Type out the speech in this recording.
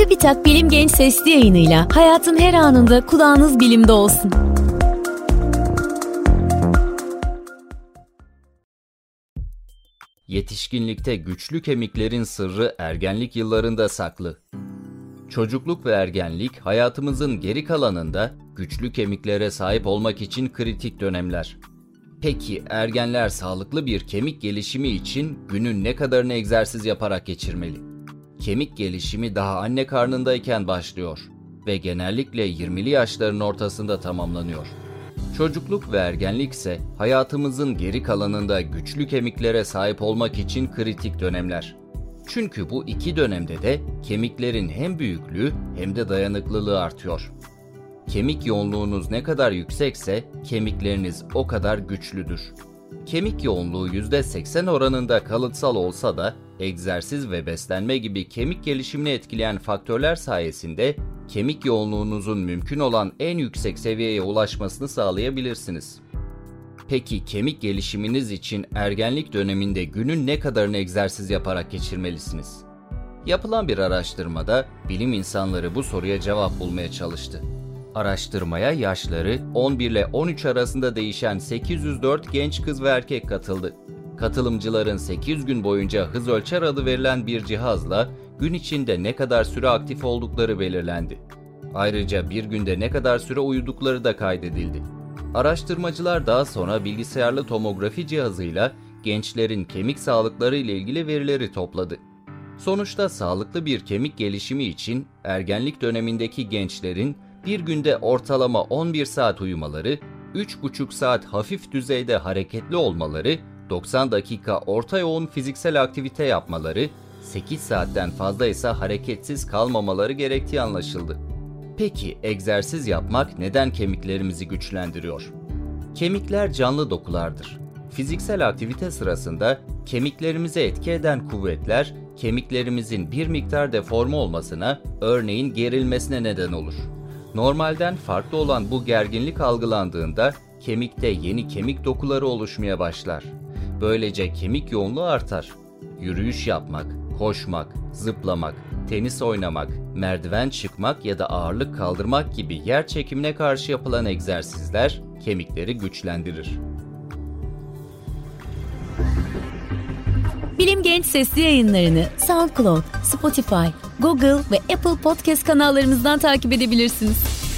TÜBİTAK Bilim Genç Sesli yayınıyla hayatın her anında kulağınız bilimde olsun. Yetişkinlikte güçlü kemiklerin sırrı ergenlik yıllarında saklı. Çocukluk ve ergenlik hayatımızın geri kalanında güçlü kemiklere sahip olmak için kritik dönemler. Peki ergenler sağlıklı bir kemik gelişimi için günün ne kadarını egzersiz yaparak geçirmeli? Kemik gelişimi daha anne karnındayken başlıyor ve genellikle 20'li yaşların ortasında tamamlanıyor. Çocukluk ve ergenlik ise hayatımızın geri kalanında güçlü kemiklere sahip olmak için kritik dönemler. Çünkü bu iki dönemde de kemiklerin hem büyüklüğü hem de dayanıklılığı artıyor. Kemik yoğunluğunuz ne kadar yüksekse kemikleriniz o kadar güçlüdür. Kemik yoğunluğu %80 oranında kalıtsal olsa da egzersiz ve beslenme gibi kemik gelişimini etkileyen faktörler sayesinde kemik yoğunluğunuzun mümkün olan en yüksek seviyeye ulaşmasını sağlayabilirsiniz. Peki kemik gelişiminiz için ergenlik döneminde günün ne kadarını egzersiz yaparak geçirmelisiniz? Yapılan bir araştırmada bilim insanları bu soruya cevap bulmaya çalıştı. Araştırmaya yaşları 11 ile 13 arasında değişen 804 genç kız ve erkek katıldı. Katılımcıların 8 gün boyunca hız ölçer adı verilen bir cihazla gün içinde ne kadar süre aktif oldukları belirlendi. Ayrıca bir günde ne kadar süre uyudukları da kaydedildi. Araştırmacılar daha sonra bilgisayarlı tomografi cihazıyla gençlerin kemik sağlıkları ile ilgili verileri topladı. Sonuçta sağlıklı bir kemik gelişimi için ergenlik dönemindeki gençlerin bir günde ortalama 11 saat uyumaları, 3,5 saat hafif düzeyde hareketli olmaları, 90 dakika orta yoğun fiziksel aktivite yapmaları, 8 saatten fazla ise hareketsiz kalmamaları gerektiği anlaşıldı. Peki egzersiz yapmak neden kemiklerimizi güçlendiriyor? Kemikler canlı dokulardır. Fiziksel aktivite sırasında kemiklerimize etki eden kuvvetler kemiklerimizin bir miktar deforme olmasına, örneğin gerilmesine neden olur. Normalden farklı olan bu gerginlik algılandığında kemikte yeni kemik dokuları oluşmaya başlar. Böylece kemik yoğunluğu artar. Yürüyüş yapmak, koşmak, zıplamak, tenis oynamak, merdiven çıkmak ya da ağırlık kaldırmak gibi yer çekimine karşı yapılan egzersizler kemikleri güçlendirir. Bilim Genç Sesli yayınlarını SoundCloud, Spotify, Google ve Apple Podcast kanallarımızdan takip edebilirsiniz.